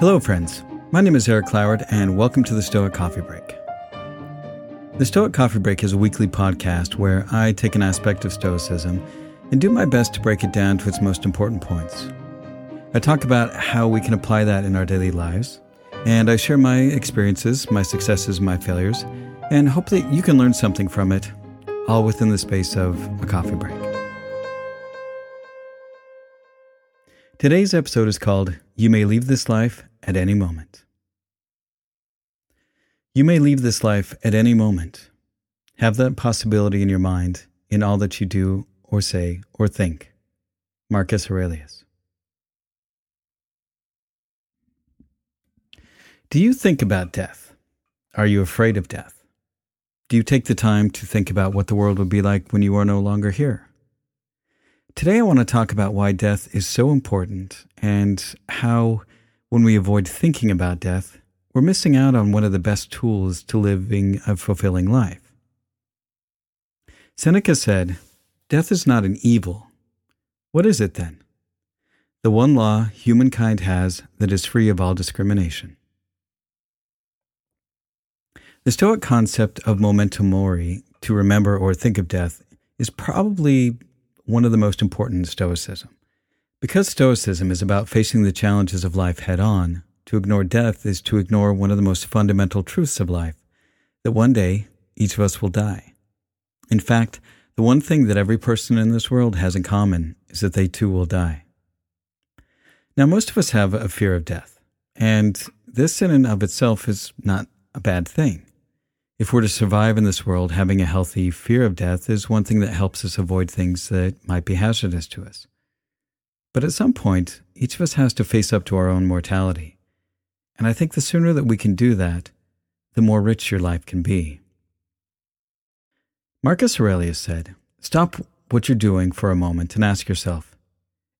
Hello, friends. My name is Erick Cloward, and welcome to the Stoic Coffee Break. The Stoic Coffee Break is a weekly podcast where I take an aspect of Stoicism and do my best to break it down to its most important points. I talk about how we can apply that in our daily lives, and I share my experiences, my successes, my failures, and hope that you can learn something from it, all within the space of a coffee break. Today's episode is called You May Leave This Life at any moment. You may leave this life at any moment. Have that possibility in your mind in all that you do or say or think. Marcus Aurelius. Do you think about death? Are you afraid of death? Do you take the time to think about what the world would be like when you are no longer here? Today, I want to talk about why death is so important and how when we avoid thinking about death, we're missing out on one of the best tools to living a fulfilling life. Seneca said, Death is not an evil. What is it then? The one law humankind has that is free of all discrimination. The Stoic concept of memento mori, to remember or think of death, is probably one of the most important in Stoicism. Because Stoicism is about facing the challenges of life head on, to ignore death is to ignore one of the most fundamental truths of life that one day each of us will die. In fact, the one thing that every person in this world has in common is that they too will die. Now, most of us have a fear of death, and this in and of itself is not a bad thing. If we're to survive in this world, having a healthy fear of death is one thing that helps us avoid things that might be hazardous to us. But at some point, each of us has to face up to our own mortality. And I think the sooner that we can do that, the more rich your life can be. Marcus Aurelius said, Stop what you're doing for a moment and ask yourself,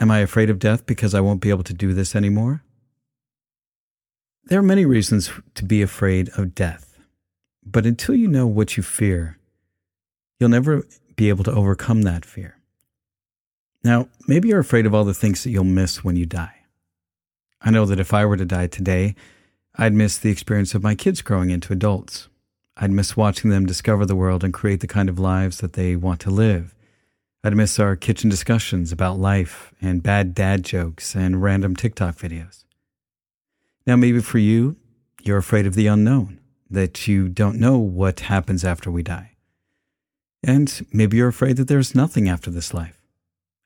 Am I afraid of death because I won't be able to do this anymore? There are many reasons to be afraid of death, but until you know what you fear, you'll never be able to overcome that fear. Now, maybe you're afraid of all the things that you'll miss when you die. I know that if I were to die today, I'd miss the experience of my kids growing into adults. I'd miss watching them discover the world and create the kind of lives that they want to live. I'd miss our kitchen discussions about life and bad dad jokes and random TikTok videos. Now, maybe for you, you're afraid of the unknown, that you don't know what happens after we die. And maybe you're afraid that there's nothing after this life.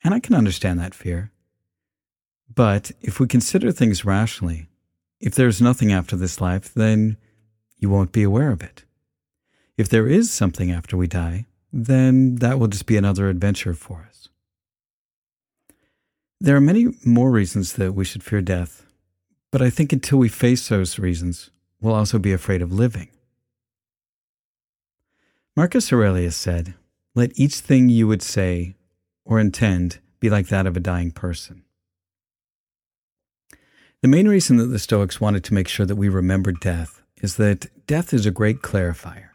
And I can understand that fear. But if we consider things rationally, if there's nothing after this life, then you won't be aware of it. If there is something after we die, then that will just be another adventure for us. There are many more reasons that we should fear death, but I think until we face those reasons, we'll also be afraid of living. Marcus Aurelius said, Let each thing you would say or intend be like that of a dying person. The main reason that the Stoics wanted to make sure that we remember death is that death is a great clarifier.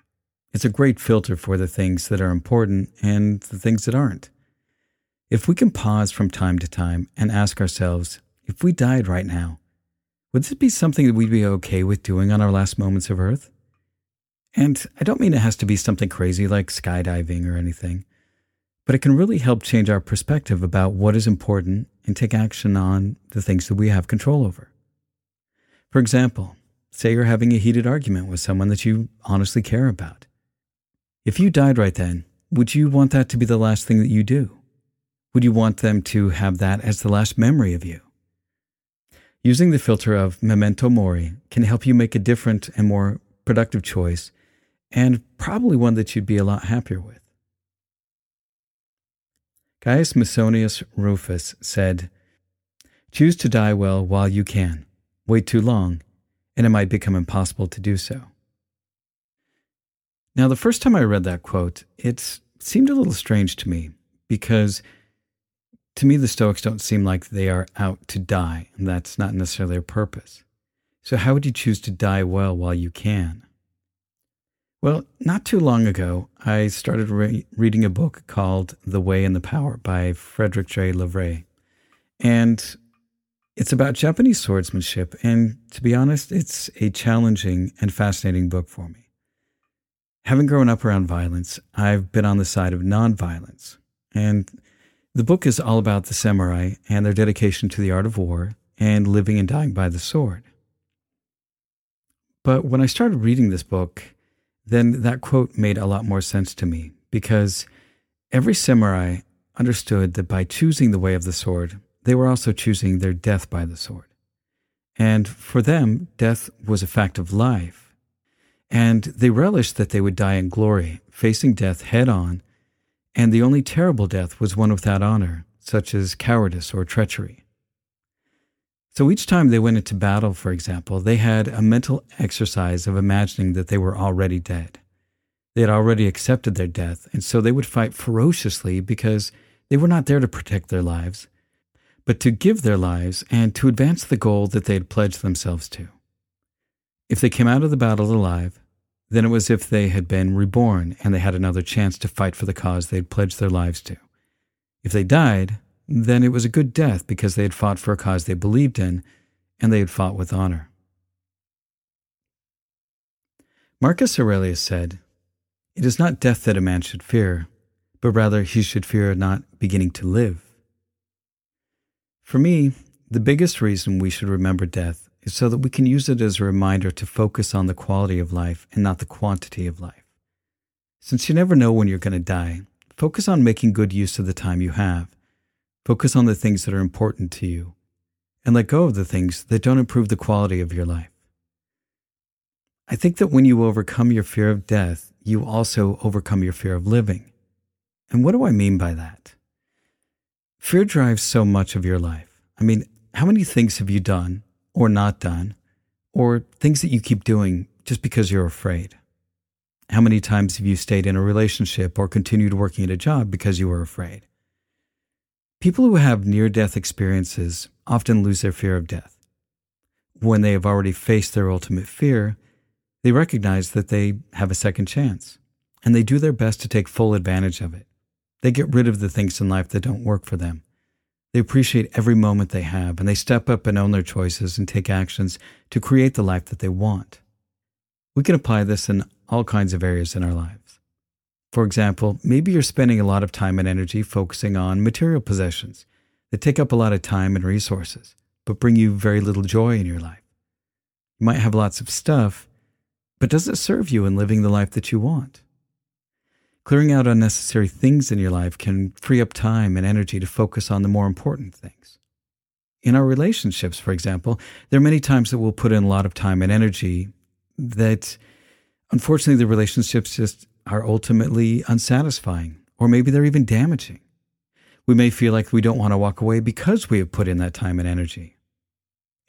It's a great filter for the things that are important and the things that aren't. If we can pause from time to time and ask ourselves, if we died right now, would this be something that we'd be okay with doing on our last moments of Earth? And I don't mean it has to be something crazy like skydiving or anything but it can really help change our perspective about what is important and take action on the things that we have control over. For example, say you're having a heated argument with someone that you honestly care about. If you died right then, would you want that to be the last thing that you do? Would you want them to have that as the last memory of you? Using the filter of memento mori can help you make a different and more productive choice, and probably one that you'd be a lot happier with. Gaius Musonius Rufus said, Choose to die well while you can. Wait too long, and it might become impossible to do so. Now, the first time I read that quote, it seemed a little strange to me because to me, the Stoics don't seem like they are out to die, and that's not necessarily their purpose. So, how would you choose to die well while you can? Well, not too long ago, I started re- reading a book called The Way and the Power by Frederick J. Lovret. And It's about Japanese swordsmanship, and to be honest, it's a challenging and fascinating book for me. Having grown up around violence, I've been on the side of nonviolence. And the book is all about the samurai and their dedication to the art of war and living and dying by the sword. But when I started reading this book, then that quote made a lot more sense to me because every samurai understood that by choosing the way of the sword, they were also choosing their death by the sword. And for them, death was a fact of life. And they relished that they would die in glory, facing death head on. And the only terrible death was one without honor, such as cowardice or treachery. So each time they went into battle, for example, they had a mental exercise of imagining that they were already dead. They had already accepted their death, and so they would fight ferociously because they were not there to protect their lives, but to give their lives and to advance the goal that they had pledged themselves to. If they came out of the battle alive, then it was as if they had been reborn and they had another chance to fight for the cause they had pledged their lives to. If they died, then it was a good death because they had fought for a cause they believed in and they had fought with honor. Marcus Aurelius said, It is not death that a man should fear, but rather he should fear not beginning to live. For me, the biggest reason we should remember death is so that we can use it as a reminder to focus on the quality of life and not the quantity of life. Since you never know when you're going to die, focus on making good use of the time you have. Focus on the things that are important to you and let go of the things that don't improve the quality of your life. I think that when you overcome your fear of death, you also overcome your fear of living. And what do I mean by that? Fear drives so much of your life. I mean, how many things have you done or not done, or things that you keep doing just because you're afraid? How many times have you stayed in a relationship or continued working at a job because you were afraid? People who have near death experiences often lose their fear of death. When they have already faced their ultimate fear, they recognize that they have a second chance, and they do their best to take full advantage of it. They get rid of the things in life that don't work for them. They appreciate every moment they have, and they step up and own their choices and take actions to create the life that they want. We can apply this in all kinds of areas in our lives. For example, maybe you're spending a lot of time and energy focusing on material possessions that take up a lot of time and resources, but bring you very little joy in your life. You might have lots of stuff, but does it serve you in living the life that you want? Clearing out unnecessary things in your life can free up time and energy to focus on the more important things. In our relationships, for example, there are many times that we'll put in a lot of time and energy that unfortunately the relationships just are ultimately unsatisfying, or maybe they're even damaging. We may feel like we don't want to walk away because we have put in that time and energy.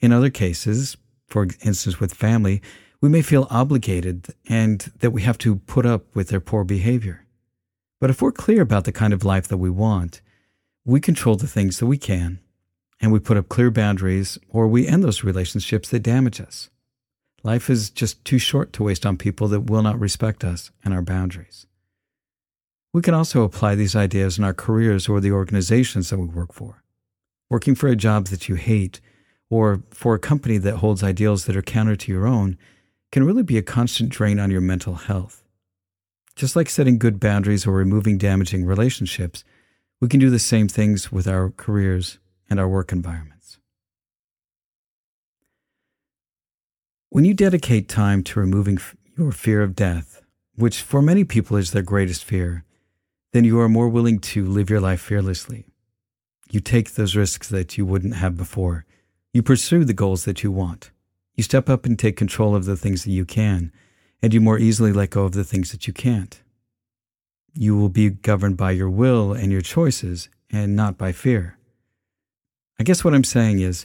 In other cases, for instance, with family, we may feel obligated and that we have to put up with their poor behavior. But if we're clear about the kind of life that we want, we control the things that we can, and we put up clear boundaries or we end those relationships that damage us. Life is just too short to waste on people that will not respect us and our boundaries. We can also apply these ideas in our careers or the organizations that we work for. Working for a job that you hate or for a company that holds ideals that are counter to your own can really be a constant drain on your mental health. Just like setting good boundaries or removing damaging relationships, we can do the same things with our careers and our work environments. When you dedicate time to removing your fear of death, which for many people is their greatest fear, then you are more willing to live your life fearlessly. You take those risks that you wouldn't have before. You pursue the goals that you want. You step up and take control of the things that you can, and you more easily let go of the things that you can't. You will be governed by your will and your choices and not by fear. I guess what I'm saying is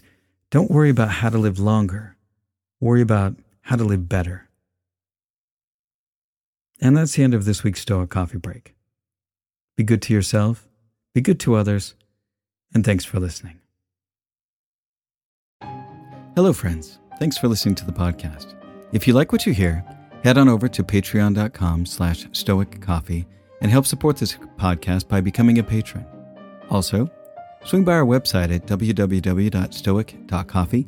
don't worry about how to live longer, worry about how to live better. And that's the end of this week's Stoic Coffee Break. Be good to yourself, be good to others, and thanks for listening. Hello, friends. Thanks for listening to the podcast. If you like what you hear, head on over to patreon.com slash stoiccoffee and help support this podcast by becoming a patron. Also, Swing by our website at www.stoic.coffee,